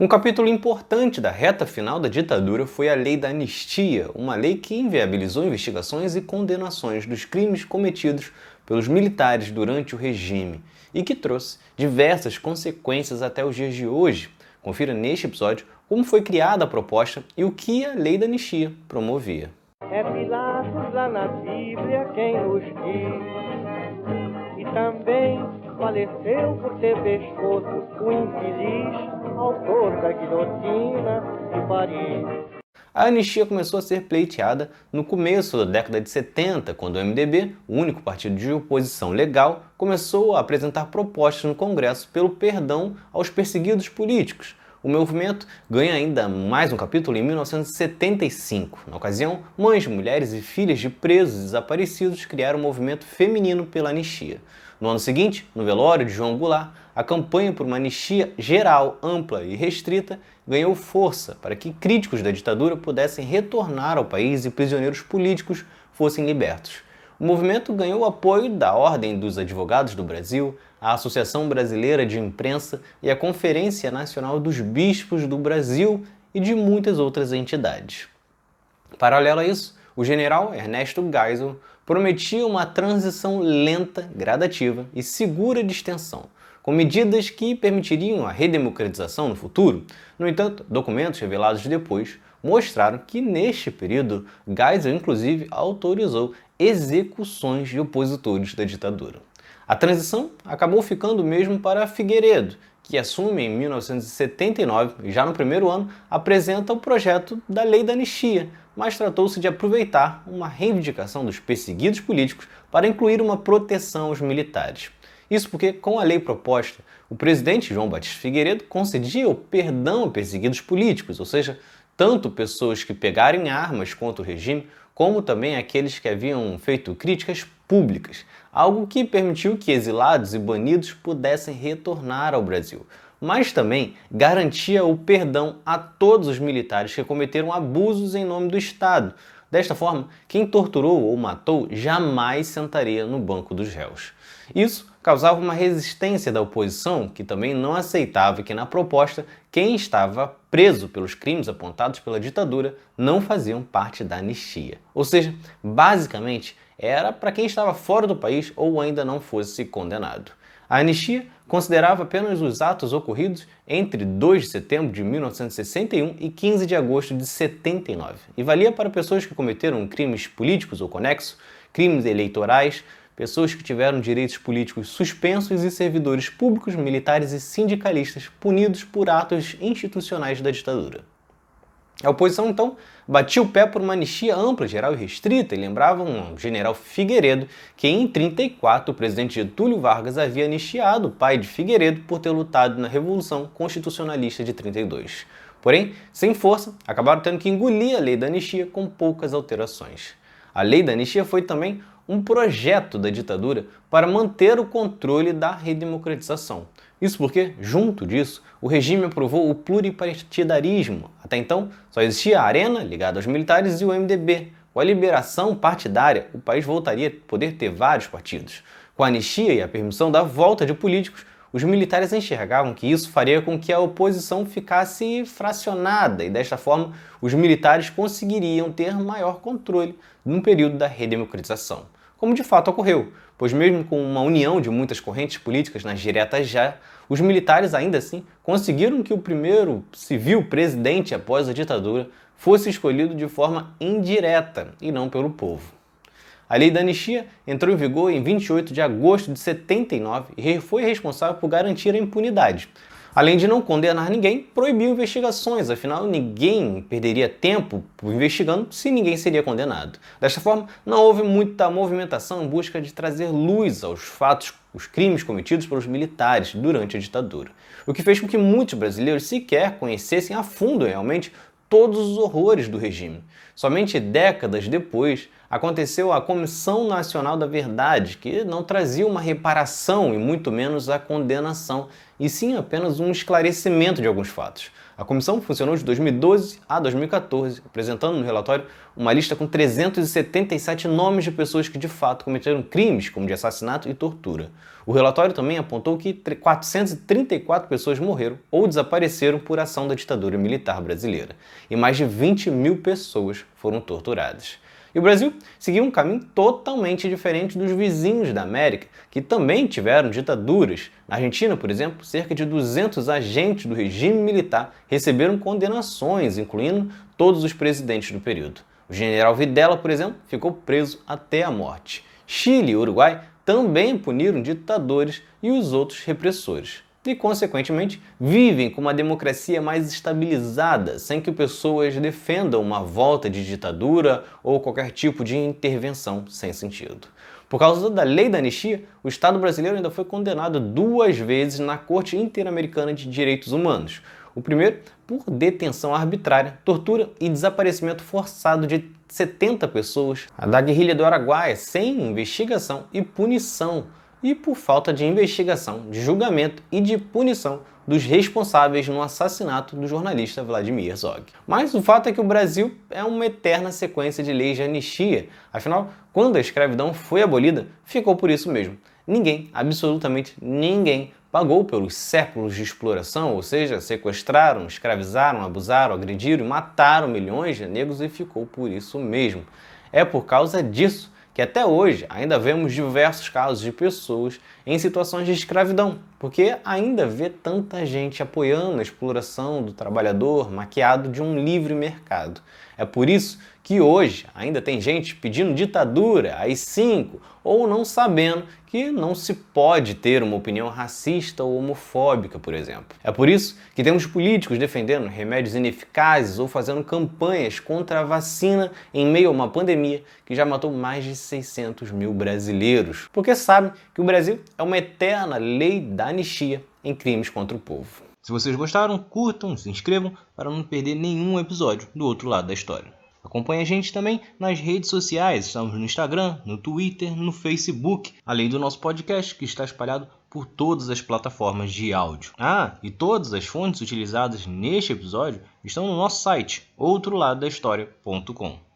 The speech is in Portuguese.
Um capítulo importante da reta final da ditadura foi a Lei da Anistia, uma lei que inviabilizou investigações e condenações dos crimes cometidos pelos militares durante o regime e que trouxe diversas consequências até os dias de hoje. Confira neste episódio como foi criada a proposta e o que a Lei da Anistia promovia. É Pilatos lá na Bíblia quem nos diz, e também faleceu por ter pescoço o infeliz autor da guilhotina de Paris. A anistia começou a ser pleiteada no começo da década de 70, quando o MDB, o único partido de oposição legal, começou a apresentar propostas no Congresso pelo perdão aos perseguidos políticos. O movimento ganha ainda mais um capítulo em 1975. Na ocasião, mães, mulheres e filhas de presos desaparecidos criaram o um movimento feminino pela anistia. No ano seguinte, no velório de João Goulart, a campanha por uma anistia geral, ampla e restrita ganhou força para que críticos da ditadura pudessem retornar ao país e prisioneiros políticos fossem libertos. O movimento ganhou apoio da Ordem dos Advogados do Brasil, a Associação Brasileira de Imprensa e a Conferência Nacional dos Bispos do Brasil e de muitas outras entidades. Paralelo a isso, o general Ernesto Geisel prometia uma transição lenta, gradativa e segura de extensão, com medidas que permitiriam a redemocratização no futuro. No entanto, documentos revelados depois mostraram que neste período Geisel inclusive autorizou execuções de opositores da ditadura. A transição acabou ficando mesmo para Figueiredo, que assume em 1979, já no primeiro ano, apresenta o projeto da Lei da Anistia, mas tratou-se de aproveitar uma reivindicação dos perseguidos políticos para incluir uma proteção aos militares. Isso porque, com a lei proposta, o presidente João Batista Figueiredo concedia o perdão a perseguidos políticos, ou seja, tanto pessoas que pegarem armas contra o regime, como também aqueles que haviam feito críticas públicas, algo que permitiu que exilados e banidos pudessem retornar ao Brasil mas também garantia o perdão a todos os militares que cometeram abusos em nome do Estado. Desta forma, quem torturou ou matou jamais sentaria no banco dos réus. Isso causava uma resistência da oposição, que também não aceitava que, na proposta, quem estava preso pelos crimes apontados pela ditadura não faziam parte da anistia. Ou seja, basicamente, era para quem estava fora do país ou ainda não fosse condenado. A anistia considerava apenas os atos ocorridos entre 2 de setembro de 1961 e 15 de agosto de 79 e valia para pessoas que cometeram crimes políticos ou conexos, crimes eleitorais, pessoas que tiveram direitos políticos suspensos e servidores públicos, militares e sindicalistas punidos por atos institucionais da ditadura. A oposição, então, batia o pé por uma anistia ampla, geral e restrita e lembrava um general Figueiredo que, em 34, o presidente Getúlio Vargas havia anistiado o pai de Figueiredo por ter lutado na Revolução Constitucionalista de 32. Porém, sem força, acabaram tendo que engolir a lei da anistia com poucas alterações. A lei da anistia foi também um projeto da ditadura para manter o controle da redemocratização. Isso porque, junto disso, o regime aprovou o pluripartidarismo. Até então, só existia a Arena, ligada aos militares, e o MDB. Com a liberação partidária, o país voltaria a poder ter vários partidos. Com a anistia e a permissão da volta de políticos, os militares enxergavam que isso faria com que a oposição ficasse fracionada e, desta forma, os militares conseguiriam ter maior controle no período da redemocratização como de fato ocorreu, pois, mesmo com uma união de muitas correntes políticas nas diretas já, os militares ainda assim conseguiram que o primeiro civil presidente após a ditadura fosse escolhido de forma indireta e não pelo povo. A lei da anistia entrou em vigor em 28 de agosto de 79 e foi responsável por garantir a impunidade, Além de não condenar ninguém, proibiu investigações, afinal ninguém perderia tempo investigando se ninguém seria condenado. Desta forma, não houve muita movimentação em busca de trazer luz aos fatos, os crimes cometidos pelos militares durante a ditadura, o que fez com que muitos brasileiros sequer conhecessem a fundo realmente todos os horrores do regime. Somente décadas depois, aconteceu a Comissão Nacional da Verdade, que não trazia uma reparação e muito menos a condenação, e sim apenas um esclarecimento de alguns fatos. A comissão funcionou de 2012 a 2014, apresentando no relatório uma lista com 377 nomes de pessoas que de fato cometeram crimes, como de assassinato e tortura. O relatório também apontou que 434 pessoas morreram ou desapareceram por ação da ditadura militar brasileira, e mais de 20 mil pessoas foram torturadas. E o Brasil seguiu um caminho totalmente diferente dos vizinhos da América, que também tiveram ditaduras. Na Argentina, por exemplo, cerca de 200 agentes do regime militar receberam condenações, incluindo todos os presidentes do período. O general Videla, por exemplo, ficou preso até a morte. Chile e Uruguai também puniram ditadores e os outros repressores e, consequentemente, vivem com uma democracia mais estabilizada, sem que pessoas defendam uma volta de ditadura ou qualquer tipo de intervenção sem sentido. Por causa da lei da anistia, o Estado brasileiro ainda foi condenado duas vezes na Corte Interamericana de Direitos Humanos. O primeiro por detenção arbitrária, tortura e desaparecimento forçado de 70 pessoas. A da guerrilha do Araguaia, sem investigação e punição e por falta de investigação, de julgamento e de punição dos responsáveis no assassinato do jornalista Vladimir Zog. Mas o fato é que o Brasil é uma eterna sequência de leis de anistia. Afinal, quando a escravidão foi abolida, ficou por isso mesmo. Ninguém, absolutamente ninguém, pagou pelos séculos de exploração, ou seja, sequestraram, escravizaram, abusaram, agrediram e mataram milhões de negros e ficou por isso mesmo. É por causa disso que até hoje ainda vemos diversos casos de pessoas em situações de escravidão, porque ainda vê tanta gente apoiando a exploração do trabalhador maquiado de um livre mercado. É por isso que hoje ainda tem gente pedindo ditadura, às cinco, ou não sabendo que não se pode ter uma opinião racista ou homofóbica, por exemplo. É por isso que temos políticos defendendo remédios ineficazes ou fazendo campanhas contra a vacina em meio a uma pandemia que já matou mais de 600 mil brasileiros, porque sabem que o Brasil é uma eterna lei da anistia em crimes contra o povo. Se vocês gostaram, curtam, se inscrevam para não perder nenhum episódio do outro lado da história. Acompanhe a gente também nas redes sociais, estamos no Instagram, no Twitter, no Facebook, além do nosso podcast que está espalhado por todas as plataformas de áudio. Ah, e todas as fontes utilizadas neste episódio estão no nosso site, outroladodahistoria.com.